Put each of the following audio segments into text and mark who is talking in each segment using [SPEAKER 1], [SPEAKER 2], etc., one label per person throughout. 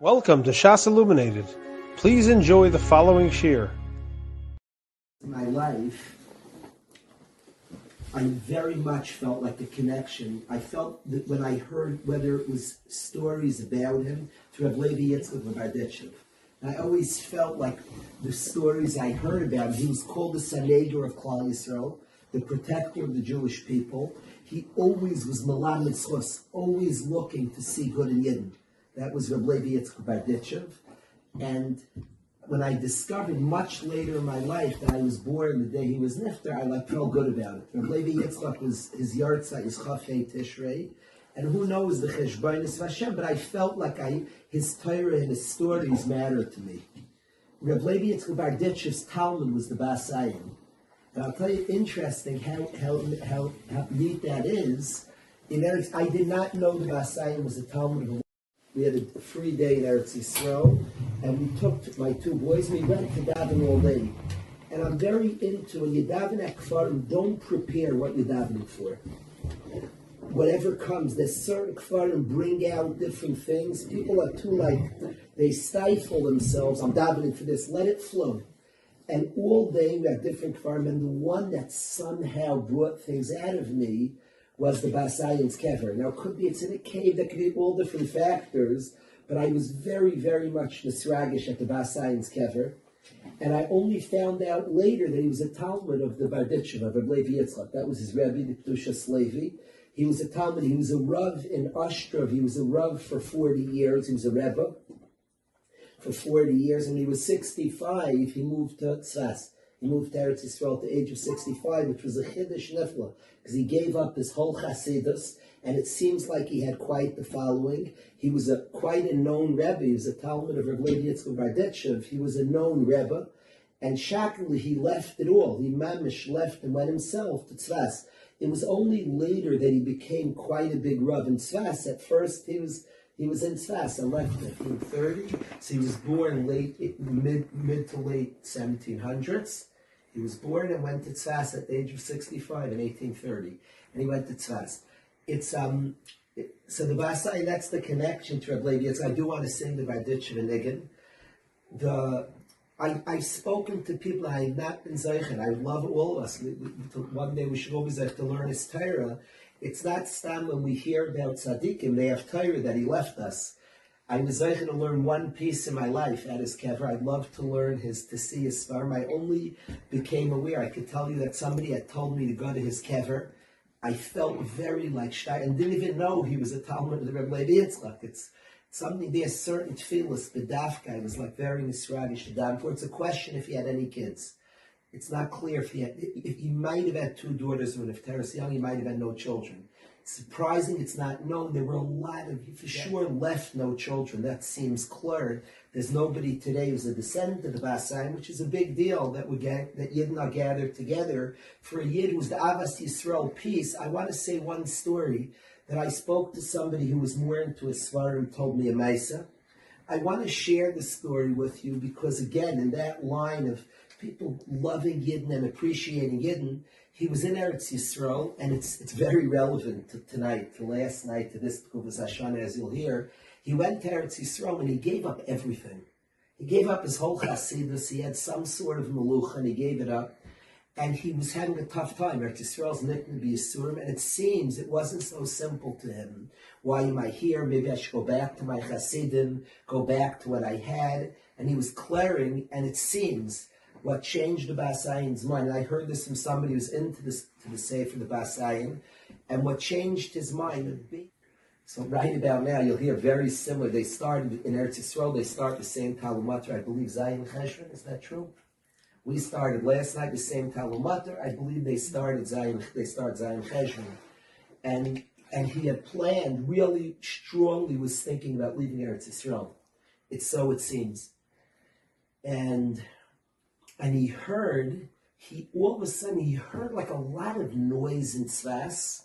[SPEAKER 1] Welcome to Shas Illuminated. Please enjoy the following shiur.
[SPEAKER 2] In my life, I very much felt like a connection. I felt that when I heard whether it was stories about him through Rav Levi Yitzchak Barditchev. I always felt like the stories I heard about him, he was called the Sanegor of Klal Yisrael, the protector of the Jewish people. He always was Malam always looking to see good in Yidden. That was Reb Levi Yitzchak. And when I discovered much later in my life that I was born the day he was nifter, I like felt good about it. Reb Levi Yitzchak was his yahrzeit is Chof Hei Tishrei, and who knows the Cheshbainis Hashem, but I felt like I his Torah and his stories mattered to me. Reb Levi Yitzchak Talmid was the Bas Ayin. And I'll tell you, interesting how how how, how neat that is. In Eretz, I did not know the Bas Ayin was a Talmid of we had a free day in Eretz Yisrael, and we took my two boys, and we went to daven all day. And I'm very into, when you daven at kevarim, don't prepare what you're davening for. Whatever comes, there's certain kevarim bring out different things. People are too like, they stifle themselves. I'm davening for this, let it flow. And all day we had different kevarim, and the one that somehow brought things out of me was the Bas Ayin's kever. Now, it could be it's in a cave, that could be all different factors, but I was very, very much nisragish at the Bas Ayin's kever. And I only found out later that he was a Talmid of the Barditchev, of Reb Levi Yitzchak. That was his Rebbe, the Kedushas Levi. He was a Talmid, he was a Rav in Ostrov. He was a Rav for 40 years. He was a Rebbe for 40 years. And when he was 65, he moved to Tzfas. He moved to Eretz Yisrael at the age of 65, which was a chiddush nifla, because he gave up his whole chassidus, and it seems like he had quite the following. He was a quite a known rebbe. He was a Talmid of Rav Levi Yitzchak. He was a known rebbe, and shockingly, he left it all. He mamish left and went himself to Tzfas. It was only later that he became quite a big rav in Tzfas. At first, he was he was in Tzfas. I left at 30, so he was born late mid mid to late 1700s. He was born and went to Tzfas at the age of 65 in 1830. And he went to Tzfas. It's, um, it, so the Basai, that's the connection to Reb Levi. I do want to sing the Barditch of Niggin. The, I, I've spoken to people I have not been Zeichen. I love all of us. We, we, one day we should always have to learn his Torah. It's not stam when we hear about Tzaddikim, they have Torah that he left us. I was able to learn one piece in my life at his kever. I'd love to learn his to see his farm. I only became aware. I could tell you that somebody had told me to go to his kever. I felt very like shy and didn't even know he was a Talmid of the Rebbe Levi Yitzchak. It's something there's certain tefillas. The dafka was like very daven for. It's a question if he had any kids. It's not clear if he had. If he might have had two daughters when if Teres young, he might have had no children surprising it's not known. There were a lot of, for sure, left no children. That seems clear. There's nobody today who's a descendant of the Bas Ayin, which is a big deal that we get that Yidden are gathered together. For a Yid who's the Ahavas Yisrael peace, I want to say one story that I spoke to somebody who was more into a Svarim, told me a Mesa. I want to share the story with you because, again, in that line of people loving Yidden and appreciating Yidden, he was in Eretz Yisrael, and it's it's very relevant to tonight, to last night, to this Tekufas Hashanah, as you'll hear. He went to Eretz Yisrael and he gave up everything. He gave up his whole Hasidus. He had some sort of maluch, and he gave it up. And he was having a tough time. Eretz Yisrael's nickname to be Yisurim, and it seems it wasn't so simple to him. Why am I here? Maybe I should go back to my Hasidim, go back to what I had. And he was clearing, and it seems what changed the Bas Ayin's mind. I heard this from somebody who's into this to the Sefer, the Bas Ayin, and what changed his mind would be. So right about now, you'll hear very similar. They started in Eretz Yisrael. They start the same Tal Umatar. I believe Zayin Cheshvan. Is that true? We started last night the same Tal Umatar. I believe they started Zayin. They start Zayin Cheshvan, and and he had planned really strongly. Was thinking about leaving Eretz Yisrael. It's so it seems, and and he heard, he all of a sudden he heard like a lot of noise in Tzfas,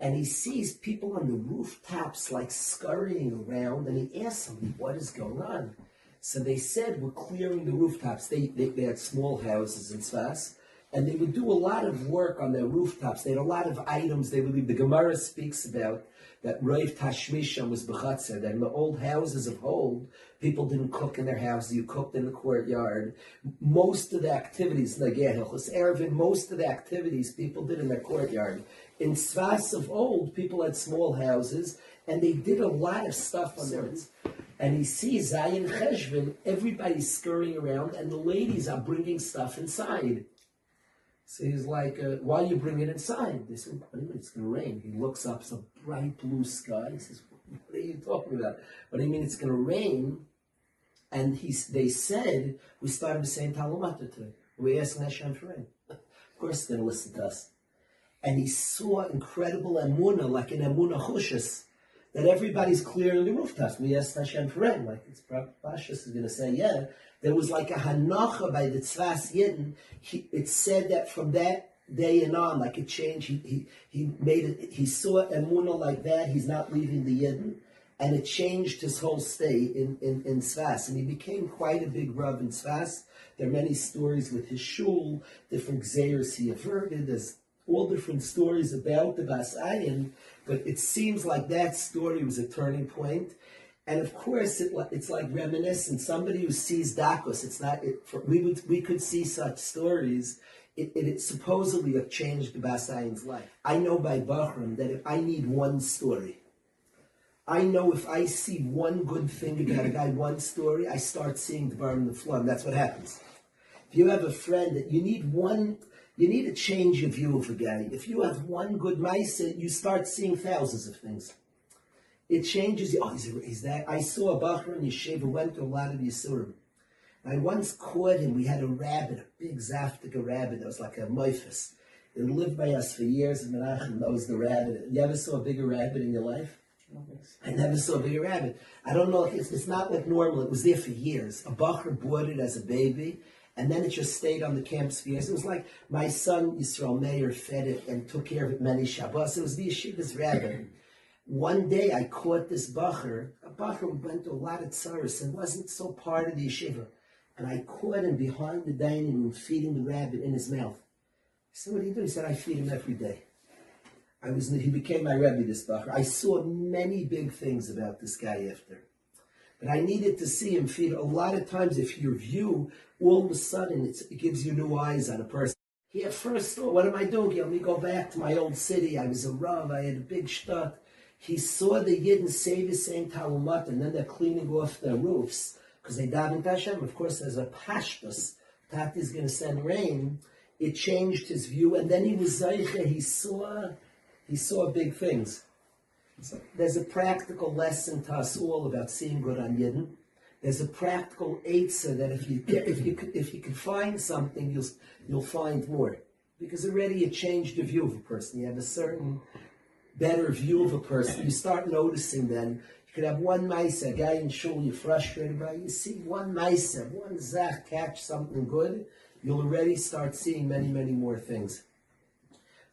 [SPEAKER 2] and he sees people on the rooftops like scurrying around, and he asks them, what is going on? So they said, we're clearing the rooftops. They, they, they had small houses in Tzfas, and they would do a lot of work on their rooftops. They had a lot of items they would leave. The Gemara speaks about that Rav Tashmisha was bechatzer, that in the old houses of old, people didn't cook in their houses, you cooked in the courtyard. Most of the activities, Hilchos Eruvin, most of the activities people did in their courtyard. In Tzfas of old, people had small houses, and they did a lot of stuff on them. And he sees Zayin Cheshvan, everybody's scurrying around, and the ladies are bringing stuff inside. So he's like, uh, why you bring it inside? They said, what do you mean it's going to rain? He looks up, some bright blue sky. He says, what are you talking about? What do you mean it's going to rain? And he, they said, we started same Talmud today. We asked Hashem for rain. Of course, they're going to listen to us. And he saw incredible emuna, like an emuna chushas, that everybody's clearing the rooftops. We asked Hashem rain. Like it's Pashas is going to say, yeah, there was like a hanacha by the Tzfas Yidden. He, it said that from that day and on, like it changed. He, he, he made it, he saw Emuna like that. He's not leaving the Yidden. And it changed his whole stay in, in, in Tzfas. And he became quite a big rub in Tzfas. There are many stories with his shul, different Xayers he averted. There's all different stories about the Bas Ayin, but it seems like that story was a turning point. And of course, it, it's like reminiscent. Somebody who sees Dakos, it's not. It, for, we would we could see such stories. It, it, it supposedly have changed the Bas Ayin's life. I know by Bahram that if I need one story, I know if I see one good thing about a guy, one story, I start seeing the bar in the flood. That's what happens. If you have a friend that you need one, you need to change your view of a guy. If you have one good mice, you start seeing thousands of things it changes. Oh, he's, that. I saw a Bachar in Yeshiva went to a lot of Yisurim. I once caught him. We had a rabbit, a big Zaftika rabbit that was like a moifus. It lived by us for years, and Menachem knows the rabbit. You ever saw a bigger rabbit in your life? I never saw a bigger rabbit. I don't know. It's, it's not like normal. It was there for years. A Bachar bought it as a baby, and then it just stayed on the campus for years. It was like my son Yisrael Meir fed it and took care of it many Shabbos. It was the yeshiva's rabbi. One day I caught this bacher, a bacher went to a lot of tsaris and wasn't so part of the yeshiva. And I caught him behind the dining room feeding the rabbit in his mouth. I said, what do you do? He said, I feed him every day. I was, he became my rabbi, this bacher. I saw many big things about this guy after. But I needed to see him feed. A lot of times, if your view, all of a sudden, it gives you new eyes on a person. He at first thought, what am I doing? Let me go back to my old city. I was a Rav. I had a big shtat he saw the Yidden save his same Talmud, and then they're cleaning off their roofs because they davened Hashem. Of course, there's a pashtus. Tati is going to send rain. It changed his view, and then he was zeiche. He saw, he saw big things. So there's a practical lesson to us all about seeing good on Yidden. There's a practical eitzah that if you if you if you can find something, you'll you'll find more because already you changed the view of a person. You have a certain better view of a person. You start noticing then. You could have one mice, a guy in shul you're frustrated by. You see one mice, one zach catch something good, you'll already start seeing many, many more things.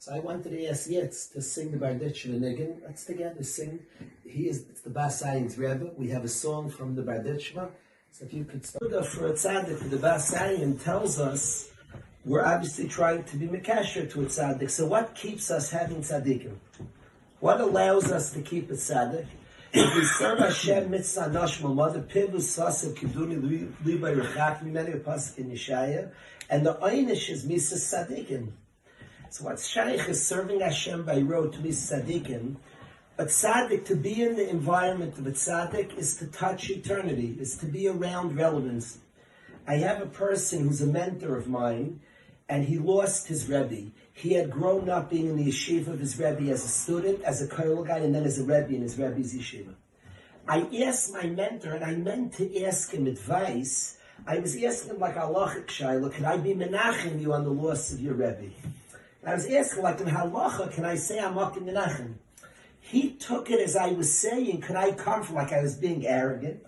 [SPEAKER 2] So I wanted to ask Yitz to sing the Barditch Niggin. Let's together sing. He is the Basayin's Rebbe. We have a song from the Barditchma. So if you could start for a tzaddik, the Basayin tells us we're obviously trying to be Mekasher to a tzaddik. So what keeps us having tzaddikim? What allows us to keep it tzaddik? If we serve Hashem mitzvah nashma, mother pivus sasav kiduni liba rechak mimeni pasuk in Yeshaya, and the einish is misa tzaddikim. So what shaykh is serving Hashem by road to be tzaddikim, but tzaddik, to be in the environment of a tzaddik is to touch eternity, is to be around relevance. I have a person who's a mentor of mine, and he lost his Rebbe. He had grown up being in the yeshiva of his Rebbe as a student, as a Koil guy, and then as a Rebbe in his Rebbe's yeshiva. I asked my mentor, and I meant to ask him advice. I was asking him like halachic shayla, can I be menachem you on the loss of your Rebbe? And I was asking like in halacha, can I say I'm up in menachem? He took it as I was saying, can I come from like I was being arrogant,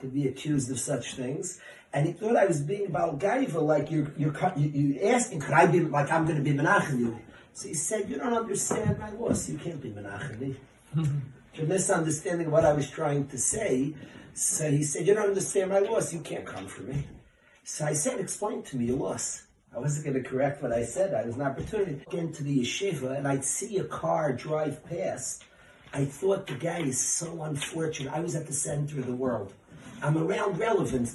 [SPEAKER 2] to be accused of such things and he thought I was being about Gaiva, like you're, you're, you, you asking, could I be, like I'm going to be Menachem you? So he said, you don't understand my loss, you can't be Menachem eh? You're misunderstanding what I was trying to say. So he said, you don't understand my loss, you can't come for me. So I said, explain to me your loss. I wasn't going to correct what I said. I was an opportunity to get into the yeshiva, and I'd see a car drive past, I thought the guy is so unfortunate. I was at the center of the world. I'm around relevance.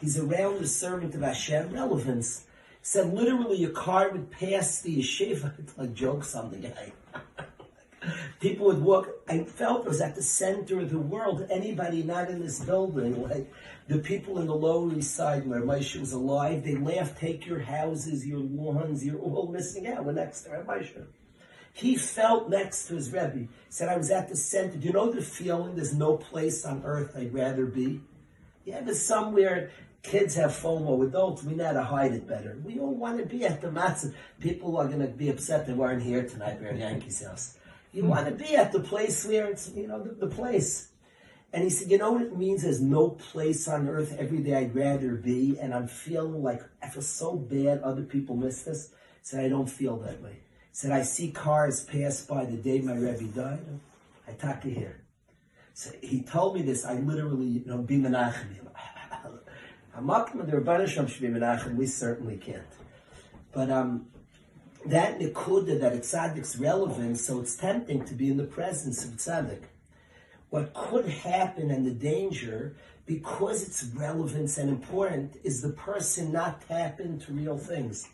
[SPEAKER 2] He's around the servant of Hashem, relevance. Said literally a car would pass the yeshiva, like jokes on the guy. People would walk. I felt I was at the center of the world. Anybody not in this building, like the people in the Lower East Side where Moshe was alive, they laughed, take your houses, your lawns, you're all missing out. We're next to Moshe. He felt next to his Rebbe. Said, I was at the center. Do you know the feeling there's no place on earth I'd rather be? Yeah, there's somewhere kids have FOMO. Adults, we know how to hide it better. We all want to be at the matzah. People are going to be upset they weren't here tonight. We're at Yankees house. You want to be at the place where it's, you know, the, the, place. And he said, you know what it means? There's no place on earth every day I'd rather be. And I'm feeling like, I feel so bad other people miss this. He said, I don't feel that way. He said, I see cars pass by the day my Rebbe died. I talk to him. So he told me this. I literally, you know, be menachem. We certainly can't. But um, that nikuda, that tzaddik's relevant, so it's tempting to be in the presence of tzaddik. What could happen and the danger, because it's relevance and important, is the person not tap into real things.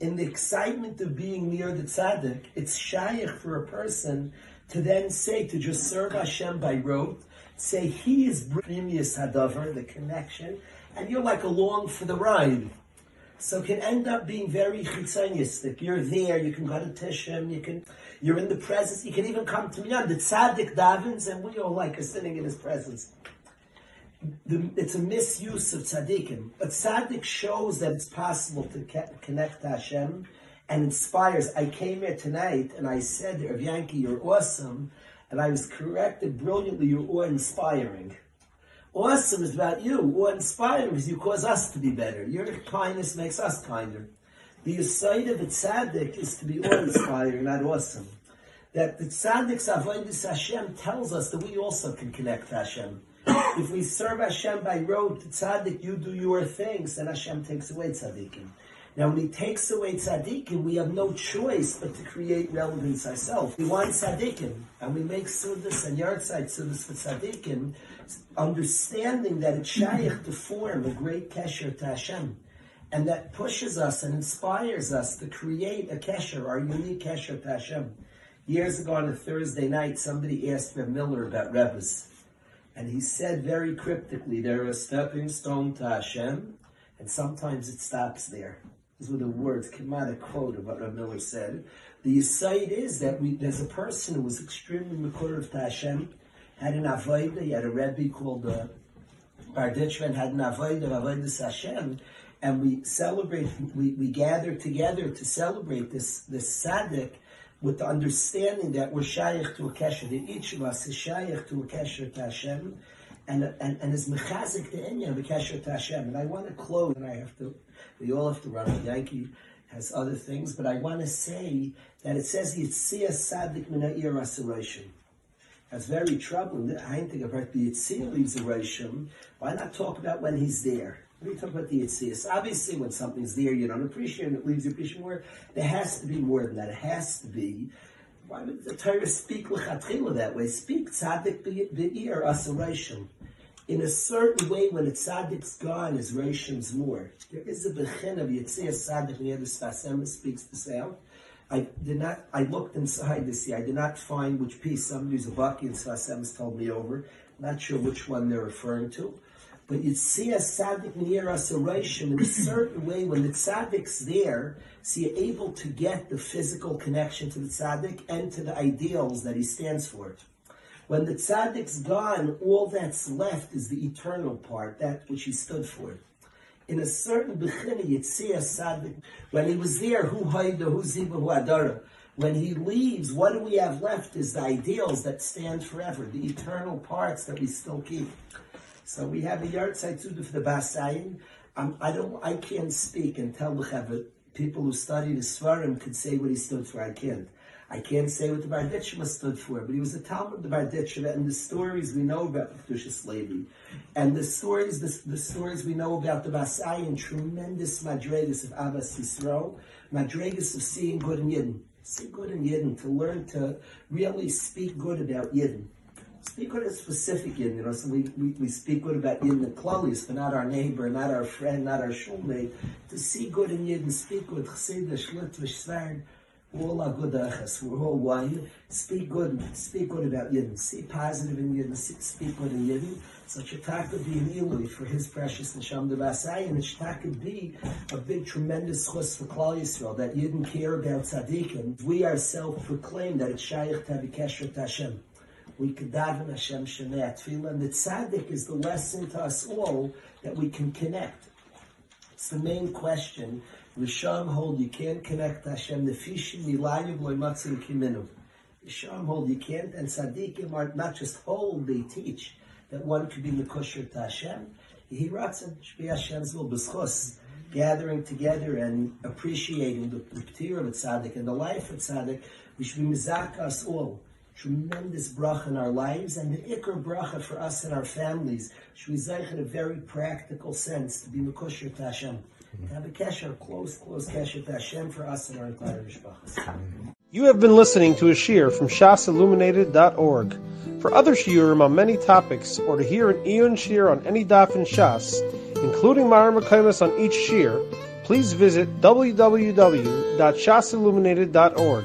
[SPEAKER 2] In the excitement of being near the tzaddik, it's shaykh for a person to then say, to just serve Hashem by rote, say he is premius hadavar, the connection, and you're like along for the ride. So it can end up being very chitzonistic. You're there, you can go to Tishim, you can, you're in the presence, you can even come to Minyan. The tzaddik davens, and we all like are sitting in his presence. The, it's a misuse of tzaddikim. But tzaddik shows that it's possible to ke- connect to Hashem and inspires. I came here tonight and I said, Rav Yankee, you're awesome. And I was corrected brilliantly, you're awe-inspiring. Awesome is about you. What inspiring is you cause us to be better. Your kindness makes us kinder. The side of the tzaddik is to be awe-inspiring, not awesome. That the tzaddik's avodas Hashem tells us that we also can connect to Hashem. if we serve Hashem by road to tzaddik, you do your things, then Hashem takes away tzaddikim. Now, when He takes away tzaddikim, we have no choice but to create relevance ourselves. We want tzaddikim, and we make sudas and yahrzeit sudas for tzaddikim, understanding that it's shaykh to form a great kesher to Hashem. And that pushes us and inspires us to create a kesher, our unique kesher to Hashem. Years ago on a Thursday night, somebody asked Reb Miller about Rebbe's. And he said very cryptically, they're a stepping stone to Hashem, and sometimes it stops there. These were the words, came out a quote of what Reb Miller said. The side is that we, there's a person who was extremely makur to Hashem, had an avodah. He had a rebbe called uh, Barditchman, had an avodah, avodah Hashem, and we celebrate. We, we gather together to celebrate this this tzaddik with the understanding that we're shaykh to a kesher. That each of us is shaykh to a kesher to Hashem, and and, and is mechazik the inyan of a kesher to Hashem. And I want to close, and I have to. We all have to run. Yankee has other things, but I want to say that it says Yitzia Sadik Mina'ir Asaration. That's very troubling. I think about the Yitzir leaves Rishon. Why not talk about when he's there? Me talk about the Yitzir. So obviously, when something's there, you don't appreciate it, it leaves you appreciating more. There has to be more than that. It has to be. Why would the Torah speak lechatchila that way? Speak tzaddik be'ir asaration. In a certain way, when the tzaddik's gone, his ration's more. There is a bechin of Yitzir tzaddik near the Spasem speaks the sound. I did not, I looked inside to see, I did not find which piece, somebody's a Baki and Sasem told me over, not sure which one they're referring to. But you'd see a tzaddik near us a in a certain way when the tzaddik's there, so you're able to get the physical connection to the tzaddik and to the ideals that he stands for. When the tzaddik's gone, all that's left is the eternal part, that which he stood for in a certain bechina yitzia sadik. When he was there, who haida, who ziba, who adara. When he leaves, what do we have left is the ideals that stand forever, the eternal parts that we still keep. So we have a yahrzeit suda for the Basayin. Um, I don't, I can't speak and tell the people who study the Svarim could say what he stood for. I can't. I can't say what the Barditchma stood for, but he was a Talmud, the Barditchma, and the stories we know about the Kedushas Levi, and the stories, the, the, stories we know about the Basayan, tremendous madregas of Abbas Yisrael, madregas of seeing good in Yidden. see good in Yidden, to learn to really speak good about Yidden. Speak good is specific Yidden, you know, so we, we, we speak good about Yidden the Klalis, but not our neighbor, not our friend, not our shulmate. To see good in Yidden, speak good, Chassidus, Litvish, Svard, all are good achas. We're all one. Speak good. Speak good about Yidden. See positive in Yidden. Speak good in Yidden. So Shetaka could be an Ilui for his precious Nesham Devasai, and Shetaka could be a big, tremendous chus for Klal Yisrael that Yidden care about tzaddikim. We ourselves proclaim that it's Shaykh Tabikesher Hashem. We could daven Hashem Shemei Tefillah, and the tzaddik is the lesson to us all that we can connect. It's the main question Risham hold you can't connect Hashem. Nefishim milayu loimatzim kiminu. Risham hold you can't, and tzaddikim are not just hold, they teach that one could be mekusher to Hashem. Should be Hashem's will b'schos, gathering together and appreciating the, the of tzaddik and the life of tzaddik. We should be mizak us all. Tremendous bracha in our lives and the ikr bracha for us and our families. Should be in a very practical sense to be mekusher to Hashem to have a kesher, close, close kesher to Hashem for us and our entire mishpachas.
[SPEAKER 1] You have been listening to a shiur from shasilluminated.org. For other shiurim on many topics, or to hear an Eon shiur on any daf in Shas, including Mareh Mekomos on each shiur, please visit www.shasilluminated.org.